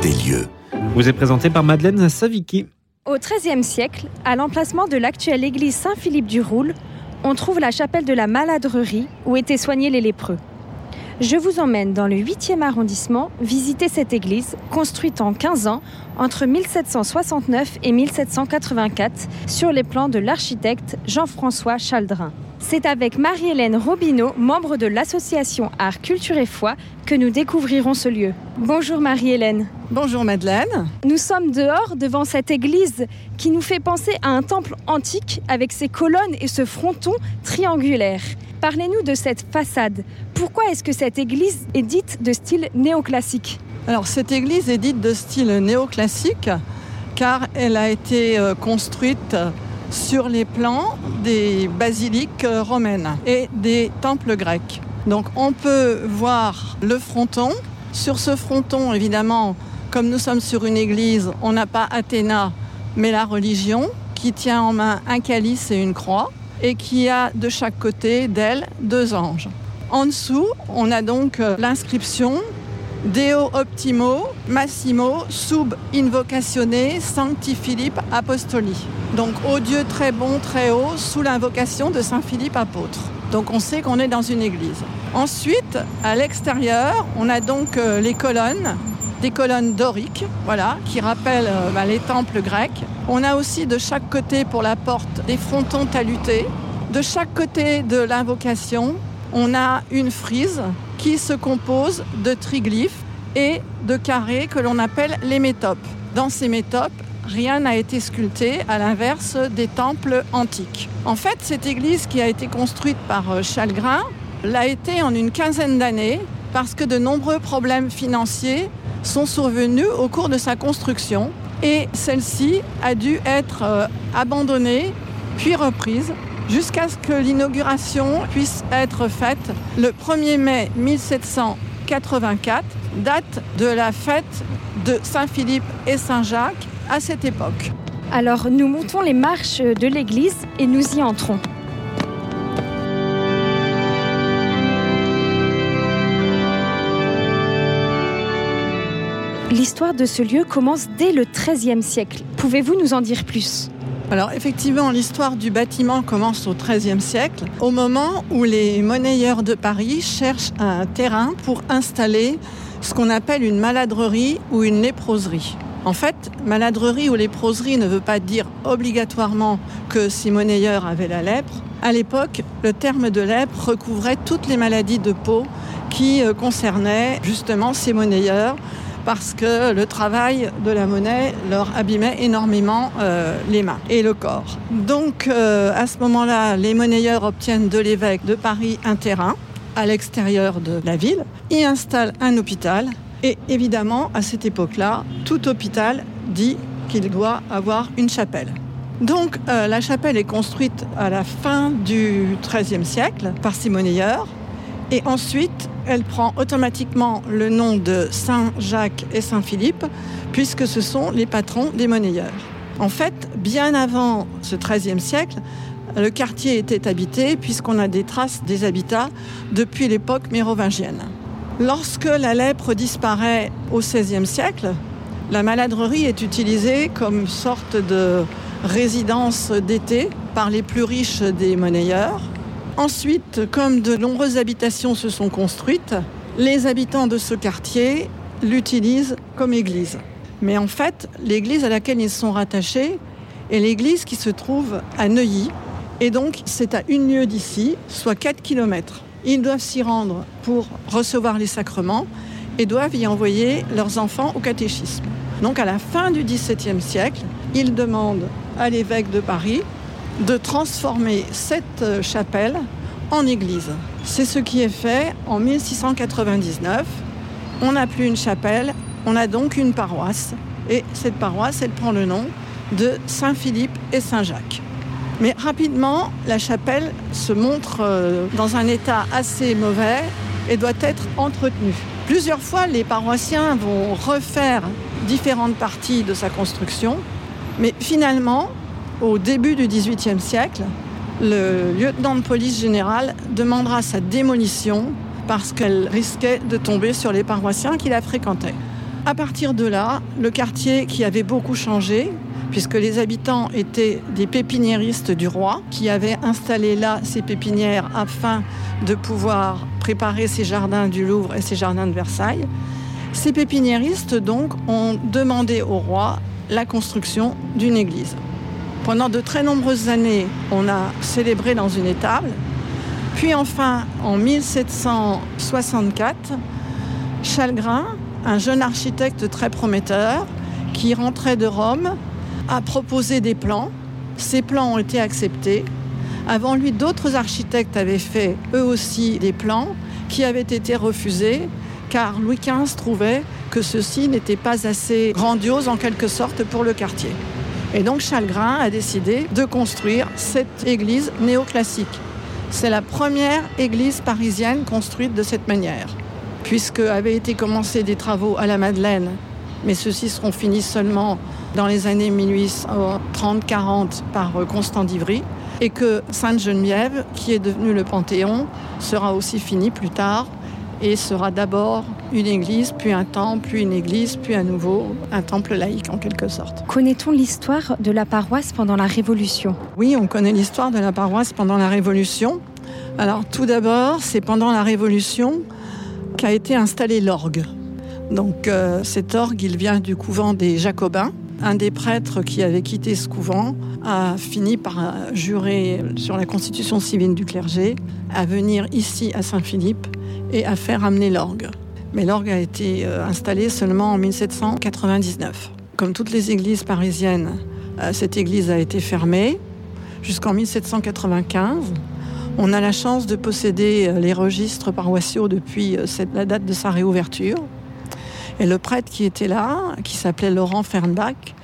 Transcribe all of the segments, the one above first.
des lieux. Vous est présenté par Madeleine Savicki. Au XIIIe siècle, à l'emplacement de l'actuelle église Saint-Philippe du Roule, on trouve la chapelle de la Maladrerie où étaient soignés les lépreux. Je vous emmène dans le 8e arrondissement visiter cette église, construite en 15 ans entre 1769 et 1784 sur les plans de l'architecte Jean-François Chaldrin. C'est avec Marie-Hélène Robineau, membre de l'association Art, Culture et Foi, que nous découvrirons ce lieu. Bonjour Marie-Hélène. Bonjour Madeleine. Nous sommes dehors devant cette église qui nous fait penser à un temple antique avec ses colonnes et ce fronton triangulaire. Parlez-nous de cette façade. Pourquoi est-ce que cette église est dite de style néoclassique Alors cette église est dite de style néoclassique car elle a été euh, construite sur les plans des basiliques romaines et des temples grecs. Donc on peut voir le fronton. Sur ce fronton, évidemment, comme nous sommes sur une église, on n'a pas Athéna, mais la religion, qui tient en main un calice et une croix, et qui a de chaque côté d'elle deux anges. En dessous, on a donc euh, l'inscription Deo optimo, massimo, sub invocatione, sancti Philippe apostoli. Donc au Dieu très bon, très haut, sous l'invocation de Saint Philippe apôtre. Donc on sait qu'on est dans une église. Ensuite, à l'extérieur, on a donc euh, les colonnes, des colonnes doriques, voilà, qui rappellent euh, bah, les temples grecs. On a aussi de chaque côté pour la porte des frontons talutés. De chaque côté de l'invocation, on a une frise qui se compose de triglyphes et de carrés que l'on appelle les métopes. Dans ces métopes, rien n'a été sculpté à l'inverse des temples antiques. En fait, cette église qui a été construite par euh, Chalgrin l'a été en une quinzaine d'années parce que de nombreux problèmes financiers sont survenus au cours de sa construction et celle-ci a dû être euh, abandonnée puis reprise jusqu'à ce que l'inauguration puisse être faite le 1er mai 1784, date de la fête de Saint-Philippe et Saint-Jacques à cette époque. Alors nous montons les marches de l'église et nous y entrons. L'histoire de ce lieu commence dès le XIIIe siècle. Pouvez-vous nous en dire plus? Alors effectivement, l'histoire du bâtiment commence au XIIIe siècle, au moment où les monnayeurs de Paris cherchent un terrain pour installer ce qu'on appelle une maladrerie ou une léproserie. En fait, maladrerie ou léproserie ne veut pas dire obligatoirement que ces monnayeurs avaient la lèpre. À l'époque, le terme de lèpre recouvrait toutes les maladies de peau qui euh, concernaient justement ces monnayeurs parce que le travail de la monnaie leur abîmait énormément euh, les mains et le corps. Donc euh, à ce moment-là, les monnayeurs obtiennent de l'évêque de Paris un terrain à l'extérieur de la ville, y installent un hôpital et évidemment à cette époque-là, tout hôpital dit qu'il doit avoir une chapelle. Donc euh, la chapelle est construite à la fin du XIIIe siècle par ces monnayeurs et ensuite elle prend automatiquement le nom de Saint Jacques et Saint Philippe, puisque ce sont les patrons des monnayeurs. En fait, bien avant ce XIIIe siècle, le quartier était habité, puisqu'on a des traces des habitats depuis l'époque mérovingienne. Lorsque la lèpre disparaît au XVIe siècle, la maladrerie est utilisée comme sorte de résidence d'été par les plus riches des monnayeurs Ensuite, comme de nombreuses habitations se sont construites, les habitants de ce quartier l'utilisent comme église. Mais en fait, l'église à laquelle ils sont rattachés est l'église qui se trouve à Neuilly. Et donc, c'est à une lieue d'ici, soit 4 km. Ils doivent s'y rendre pour recevoir les sacrements et doivent y envoyer leurs enfants au catéchisme. Donc, à la fin du XVIIe siècle, ils demandent à l'évêque de Paris de transformer cette euh, chapelle en église. C'est ce qui est fait en 1699. On n'a plus une chapelle, on a donc une paroisse. Et cette paroisse, elle prend le nom de Saint-Philippe et Saint-Jacques. Mais rapidement, la chapelle se montre euh, dans un état assez mauvais et doit être entretenue. Plusieurs fois, les paroissiens vont refaire différentes parties de sa construction, mais finalement, au début du XVIIIe siècle, le lieutenant de police général demandera sa démolition parce qu'elle risquait de tomber sur les paroissiens qui la fréquentaient. À partir de là, le quartier qui avait beaucoup changé, puisque les habitants étaient des pépiniéristes du roi, qui avaient installé là ces pépinières afin de pouvoir préparer ses jardins du Louvre et ses jardins de Versailles. Ces pépiniéristes, donc, ont demandé au roi la construction d'une église. Pendant de très nombreuses années, on a célébré dans une étable. Puis enfin, en 1764, Chalgrin, un jeune architecte très prometteur, qui rentrait de Rome, a proposé des plans. Ces plans ont été acceptés. Avant lui, d'autres architectes avaient fait eux aussi des plans qui avaient été refusés car Louis XV trouvait que ceci n'était pas assez grandiose en quelque sorte pour le quartier. Et donc Chalgrin a décidé de construire cette église néoclassique. C'est la première église parisienne construite de cette manière, puisque avaient été commencés des travaux à la Madeleine, mais ceux-ci seront finis seulement dans les années 1830-40 par Constant d'Ivry, et que Sainte-Geneviève, qui est devenue le Panthéon, sera aussi fini plus tard et sera d'abord une église, puis un temple, puis une église, puis à nouveau un temple laïque en quelque sorte. Connaît-on l'histoire de la paroisse pendant la Révolution? Oui, on connaît l'histoire de la paroisse pendant la Révolution. Alors tout d'abord, c'est pendant la Révolution qu'a été installé l'orgue. Donc euh, cet orgue, il vient du couvent des Jacobins. Un des prêtres qui avait quitté ce couvent a fini par jurer sur la constitution civile du clergé à venir ici à Saint-Philippe et à faire amener l'orgue. Mais l'orgue a été euh, installé seulement en 1799. Comme toutes les églises parisiennes, euh, cette église a été fermée jusqu'en 1795. On a la chance de posséder euh, les registres paroissiaux depuis la date de sa réouverture. Et le prêtre qui était là, qui s'appelait Laurent Fernbach,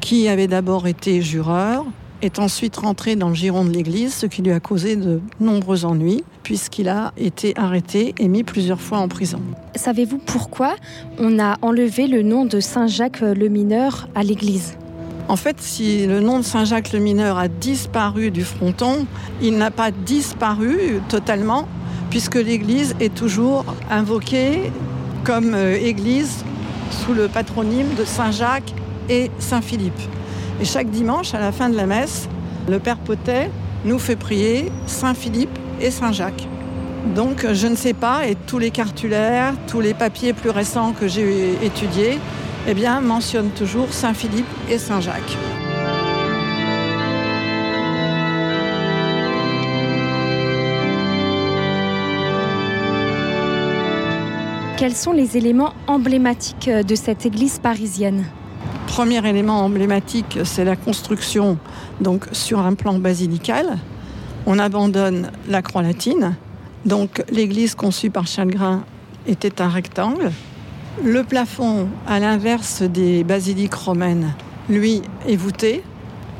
qui avait d'abord été jureur, est ensuite rentré dans le giron de l'Église, ce qui lui a causé de nombreux ennuis, puisqu'il a été arrêté et mis plusieurs fois en prison. Savez-vous pourquoi on a enlevé le nom de Saint Jacques le Mineur à l'Église? En fait, si le nom de Saint-Jacques le Mineur a disparu du fronton, il n'a pas disparu totalement, puisque l'Église est toujours invoquée comme euh, Église sous le patronyme de Saint-Jacques et Saint-Philippe. Et chaque dimanche, à la fin de la messe, le Père Potet nous fait prier Saint-Philippe et Saint-Jacques. Donc je ne sais pas, et tous les cartulaires, tous les papiers plus récents que j'ai étudiés, eh bien, mentionnent toujours Saint-Philippe et Saint-Jacques. Quels sont les éléments emblématiques de cette église parisienne? Premier élément emblématique, c'est la construction donc sur un plan basilical. On abandonne la croix latine. Donc l'église conçue par Chalgrin était un rectangle. Le plafond, à l'inverse des basiliques romaines, lui est voûté.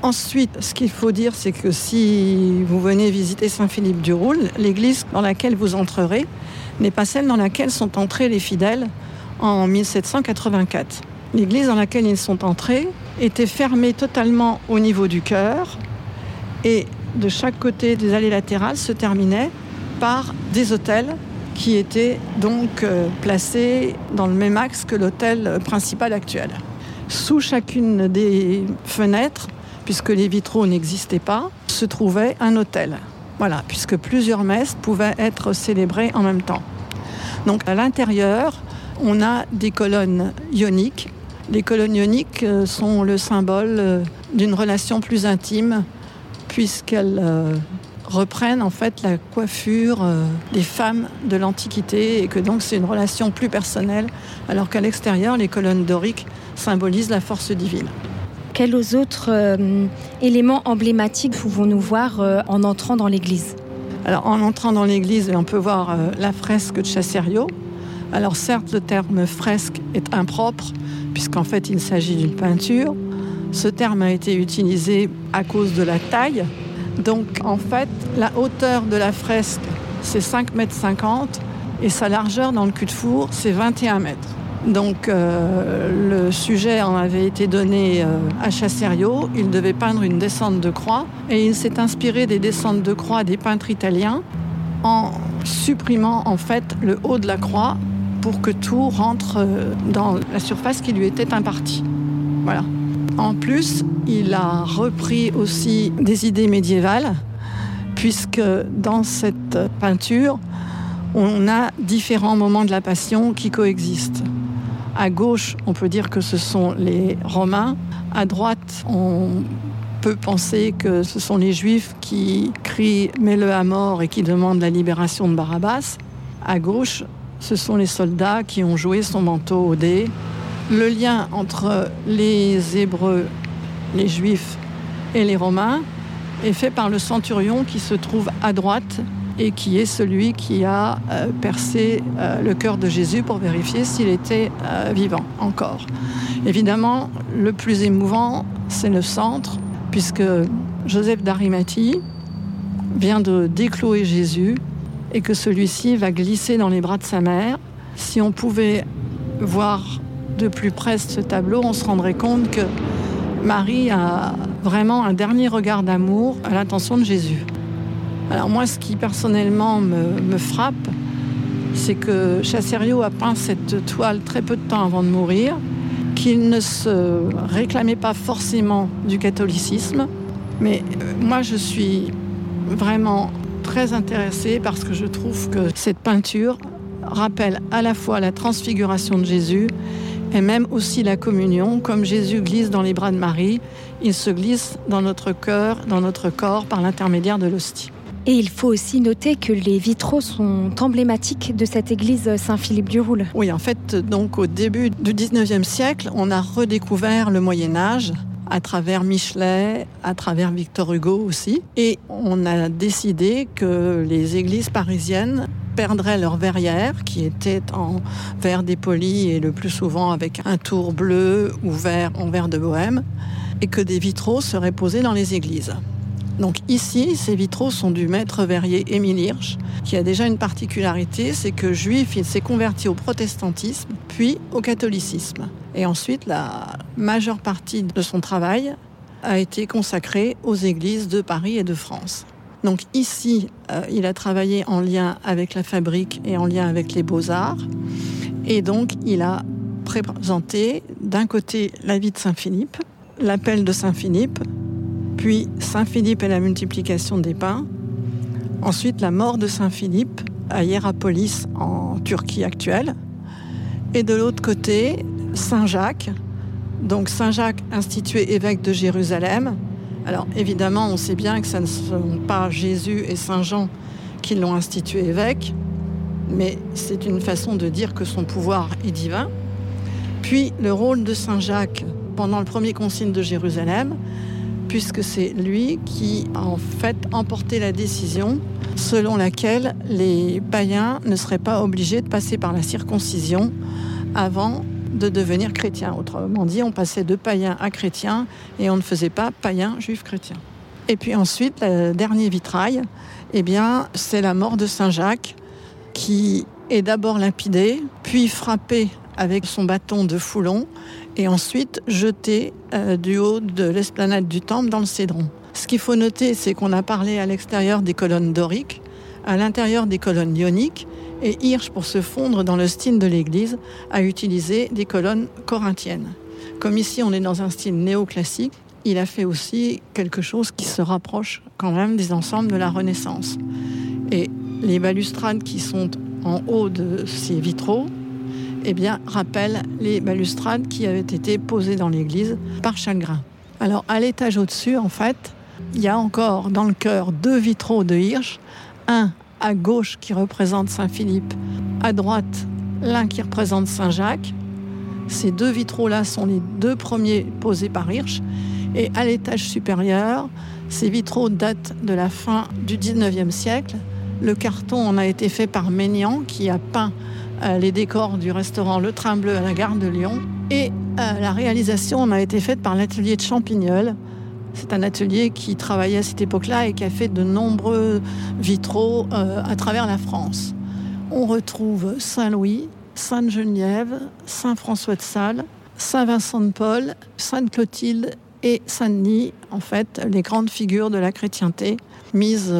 Ensuite, ce qu'il faut dire, c'est que si vous venez visiter Saint-Philippe du Roule, l'église dans laquelle vous entrerez n'est pas celle dans laquelle sont entrés les fidèles en 1784. L'église dans laquelle ils sont entrés était fermée totalement au niveau du chœur et de chaque côté des allées latérales se terminait par des hôtels qui étaient donc euh, placés dans le même axe que l'hôtel principal actuel. Sous chacune des fenêtres, puisque les vitraux n'existaient pas, se trouvait un hôtel. Voilà, puisque plusieurs messes pouvaient être célébrées en même temps. Donc à l'intérieur, on a des colonnes ioniques les colonnes ioniques euh, sont le symbole euh, d'une relation plus intime puisqu'elles euh, reprennent en fait la coiffure des femmes de l'Antiquité et que donc c'est une relation plus personnelle alors qu'à l'extérieur les colonnes doriques symbolisent la force divine. Quels autres éléments emblématiques pouvons-nous voir en entrant dans l'église? Alors en entrant dans l'église, on peut voir la fresque de Chasserio. Alors certes, le terme fresque est impropre puisqu'en fait il s'agit d'une peinture. Ce terme a été utilisé à cause de la taille. Donc en fait, la hauteur de la fresque, c'est 5,50 mètres et sa largeur dans le cul de four, c'est 21 mètres. Donc euh, le sujet en avait été donné euh, à Chasserio. Il devait peindre une descente de croix et il s'est inspiré des descentes de croix des peintres italiens en supprimant en fait le haut de la croix pour que tout rentre euh, dans la surface qui lui était impartie. Voilà. En plus, il a repris aussi des idées médiévales, puisque dans cette peinture, on a différents moments de la Passion qui coexistent. À gauche, on peut dire que ce sont les Romains. À droite, on peut penser que ce sont les Juifs qui crient Mets-le à mort et qui demandent la libération de Barabbas. À gauche, ce sont les soldats qui ont joué son manteau au dé. Le lien entre les Hébreux, les Juifs et les Romains est fait par le centurion qui se trouve à droite et qui est celui qui a euh, percé euh, le cœur de Jésus pour vérifier s'il était euh, vivant encore. Évidemment, le plus émouvant, c'est le centre, puisque Joseph d'Arimathie vient de déclouer Jésus et que celui-ci va glisser dans les bras de sa mère. Si on pouvait voir de plus près ce tableau, on se rendrait compte que Marie a vraiment un dernier regard d'amour à l'intention de Jésus. Alors moi, ce qui personnellement me, frappe, c'est que Chasserio a peint cette toile très peu de temps avant de mourir, qu'il ne se réclamait pas forcément du catholicisme, mais euh, moi je suis vraiment très intéressée parce que je trouve que cette peinture rappelle à la fois la transfiguration de Jésus et même aussi la communion. Comme Jésus glisse dans les bras de Marie, il se glisse dans notre cœur, dans notre corps par l'intermédiaire de l'hostie. Et il faut aussi noter que les vitraux sont emblématiques de cette église Saint-Philippe du Roule. Oui, en fait, donc au début du 19e siècle, on a redécouvert le Moyen Âge à travers Michelet, à travers Victor Hugo aussi. Et on a décidé que les églises parisiennes perdraient leur verrière, qui était en verre dépoli et le plus souvent avec un tour bleu ou vert en verre de bohème, et que des vitraux seraient posés dans les églises. Donc ici, ces vitraux sont du maître verrier Émile Hirsch, qui a déjà une particularité, c'est que juif, il s'est converti au protestantisme, puis au catholicisme. Et ensuite, la majeure partie de son travail a été consacrée aux églises de Paris et de France. Donc ici, euh, il a travaillé en lien avec la fabrique et en lien avec les beaux-arts. Et donc, il a présenté d'un côté la vie de Saint-Philippe, l'appel de Saint-Philippe, puis Saint-Philippe et la multiplication des pains. Ensuite, la mort de Saint-Philippe à Hierapolis en Turquie actuelle. Et de l'autre côté, Saint-Jacques. Donc Saint-Jacques institué évêque de Jérusalem. Alors évidemment, on sait bien que ce ne sont pas Jésus et Saint Jean qui l'ont institué évêque, mais c'est une façon de dire que son pouvoir est divin. Puis le rôle de Saint Jacques pendant le premier concile de Jérusalem, puisque c'est lui qui a en fait emporté la décision selon laquelle les païens ne seraient pas obligés de passer par la circoncision avant de devenir chrétiens. Autrement dit, on passait de païen à chrétien et on ne faisait pas païen, juif, chrétien. Et puis ensuite, le dernier vitrail, eh bien, c'est la mort de Saint Jacques qui est d'abord lapidé, puis frappé avec son bâton de foulon et ensuite jeté euh, du haut de l'esplanade du temple dans le cédron. Ce qu'il faut noter, c'est qu'on a parlé à l'extérieur des colonnes doriques, à l'intérieur des colonnes ioniques, et Hirsch, pour se fondre dans le style de l'église, a utilisé des colonnes corinthiennes. Comme ici, on est dans un style néoclassique, il a fait aussi quelque chose qui se rapproche quand même des ensembles de la Renaissance. Et les balustrades qui sont en haut de ces vitraux eh bien, rappelle les balustrades qui avaient été posées dans l'église par Chalgrin. Alors, à l'étage au-dessus, en fait, il y a encore dans le chœur deux vitraux de Hirsch, un à gauche qui représente Saint-Philippe, à droite l'un qui représente Saint-Jacques. Ces deux vitraux-là sont les deux premiers posés par Hirsch. Et à l'étage supérieur, ces vitraux datent de la fin du 19e siècle. Le carton en a été fait par Maignan, qui a peint euh, les décors du restaurant Le Train Bleu à la gare de Lyon. Et euh, la réalisation a été faite par l'atelier de Champignol. C'est un atelier qui travaillait à cette époque-là et qui a fait de nombreux vitraux euh, à travers la France. On retrouve Saint-Louis, Sainte-Geneviève, Saint-François de Sales, Saint-Vincent de Paul, Sainte-Clotilde et Saint-Denis, en fait, les grandes figures de la chrétienté mises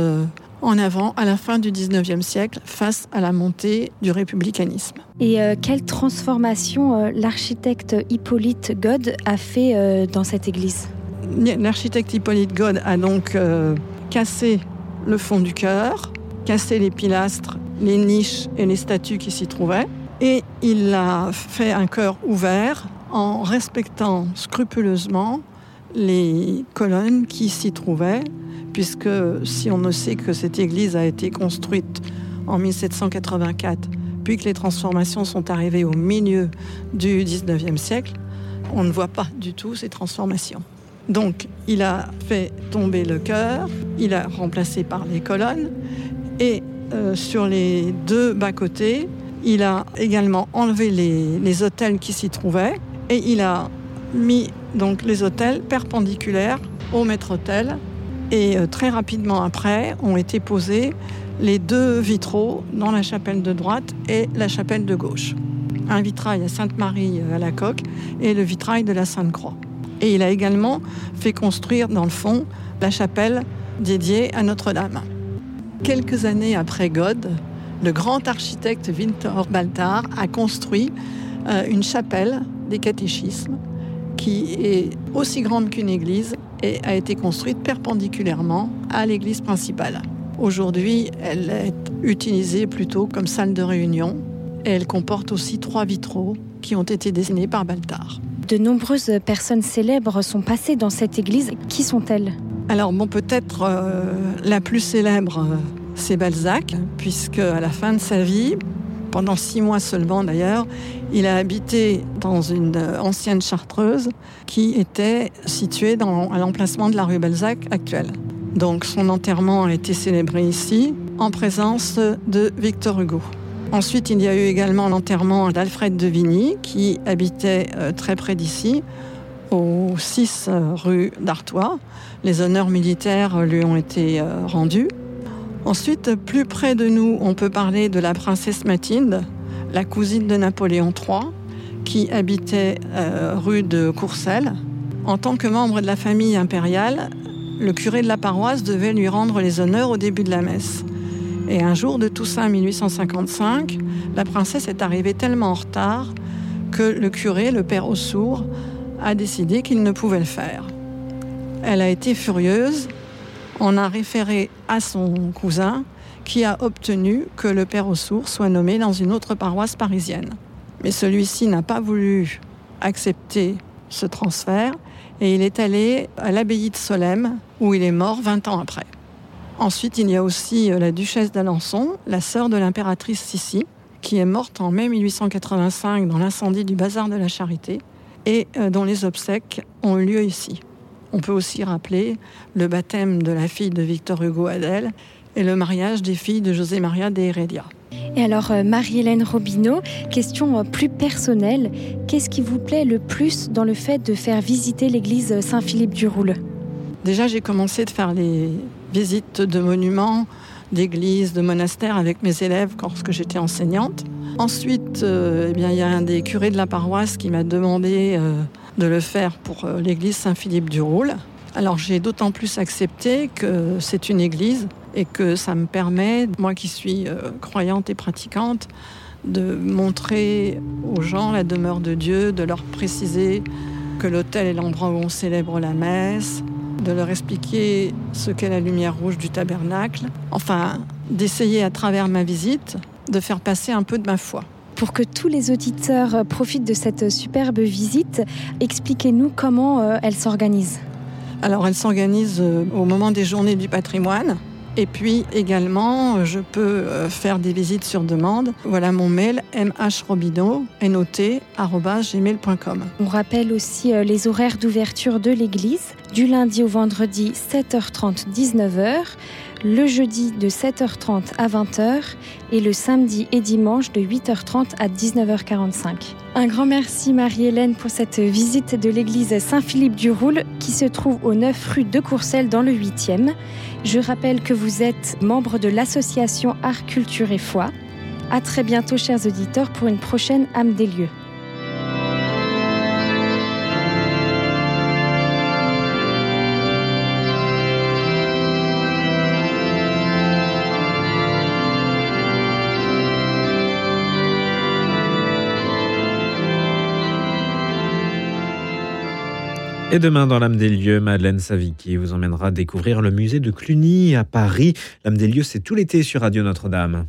en avant à la fin du 19e siècle face à la montée du républicanisme. Et euh, quelle transformation euh, l'architecte Hippolyte God a fait euh, dans cette église? L'architecte Hippolyte God a donc cassé le fond du chœur, cassé les pilastres, les niches et les statues qui s'y trouvaient, et il a fait un chœur ouvert en respectant scrupuleusement les colonnes qui s'y trouvaient, puisque si on ne sait que cette église a été construite en 1784, puis que les transformations sont arrivées au milieu du 19e siècle, on ne voit pas du tout ces transformations. Donc, il a fait tomber le chœur, il a remplacé par les colonnes, et euh, sur les deux bas-côtés, il a également enlevé les, hôtels qui s'y trouvaient, et il a mis donc les hôtels perpendiculaires au maître-hôtel. Et euh, très rapidement après ont été posés les deux vitraux dans la chapelle de droite et la chapelle de gauche. Un vitrail à Sainte-Marie euh, à la coque et le vitrail de la Sainte-Croix. Et il a également fait construire dans le fond la chapelle dédiée à Notre-Dame. Quelques années après God, le grand architecte Victor Baltard a construit euh, une chapelle des catéchismes qui est aussi grande qu'une église et a été construite perpendiculairement à l'église principale. Aujourd'hui, elle est utilisée plutôt comme salle de réunion et elle comporte aussi trois vitraux qui ont été dessinés par Baltard. De nombreuses personnes célèbres sont passées dans cette église. Qui sont-elles? Alors bon, peut-être euh, la plus célèbre, euh, c'est Balzac, puisque à la fin de sa vie, pendant six mois seulement d'ailleurs, il a habité dans une euh, ancienne chartreuse qui était située dans, à l'emplacement de la rue Balzac actuelle. Donc son enterrement a été célébré ici, en présence de Victor Hugo. Ensuite, il y a eu également l'enterrement d'Alfred de Vigny, qui habitait euh, très près d'ici, au 6 euh, rue d'Artois. Les honneurs militaires lui ont été rendus. Ensuite, plus près de nous, on peut parler de la princesse Mathilde, la cousine de Napoléon III, qui habitait euh, rue de Courcelles. En tant que membre de la famille impériale, le curé de la paroisse devait lui rendre les honneurs au début de la messe. Et un jour de Toussaint 1855, la princesse est arrivée tellement en retard que le curé, le père Aussour, a décidé qu'il ne pouvait le faire. Elle a été furieuse, on a référé à son cousin qui a obtenu que le père Aussour soit nommé dans une autre paroisse parisienne. Mais celui-ci n'a pas voulu accepter ce transfert et il est allé à l'abbaye de Solesmes où il est mort 20 ans après. Ensuite, il y a aussi euh, la duchesse d'Alençon, la sœur de l'impératrice Sissi, qui est morte en mai 1885 dans l'incendie du bazar de la Charité et euh, dont les obsèques ont eu lieu ici. On peut aussi rappeler le baptême de la fille de Victor Hugo Adèle et le mariage des filles de José Maria de Heredia. Et alors, euh, Marie-Hélène Robineau, question plus personnelle, qu'est-ce qui vous plaît le plus dans le fait de faire visiter l'église Saint-Philippe du Roule? Déjà, j'ai commencé de faire les visites de monuments, d'églises, de monastères avec mes élèves lorsque j'étais enseignante. Ensuite, euh, eh il y a un des curés de la paroisse qui m'a demandé de le faire pour l'église Saint-Philippe du Roule. Alors j'ai d'autant plus accepté que c'est une église et que ça me permet, moi qui suis euh, croyante et pratiquante, de montrer aux gens la demeure de Dieu, de leur préciser que l'autel est l'endroit où on célèbre la messe, de leur expliquer ce qu'est la lumière rouge du tabernacle, enfin d'essayer à travers ma visite de faire passer un peu de ma foi. Pour que tous les auditeurs profitent de cette superbe visite, expliquez-nous comment euh, elle s'organise. Alors elle s'organise euh, au moment des journées du patrimoine. Et puis également, je peux euh, faire des visites sur demande. Voilà mon mail mhrobino. On rappelle aussi euh, les horaires d'ouverture de l'église du lundi au vendredi 7h30 19h, le jeudi de 7h30 à 20h et le samedi et dimanche de 8h30 à 19h45. Un grand merci Marie-Hélène pour cette visite de l'église Saint-Philippe du Roule qui se trouve au 9 rue de Courcelles dans le 8e. Je rappelle que vous êtes membre de l'association Art, Culture et Foi. À très bientôt chers auditeurs pour une prochaine âme des lieux. Et demain, dans l'âme des lieux, Madeleine Savicki vous emmènera découvrir le musée de Cluny à Paris. L'âme des lieux, c'est tout l'été sur Radio Notre-Dame.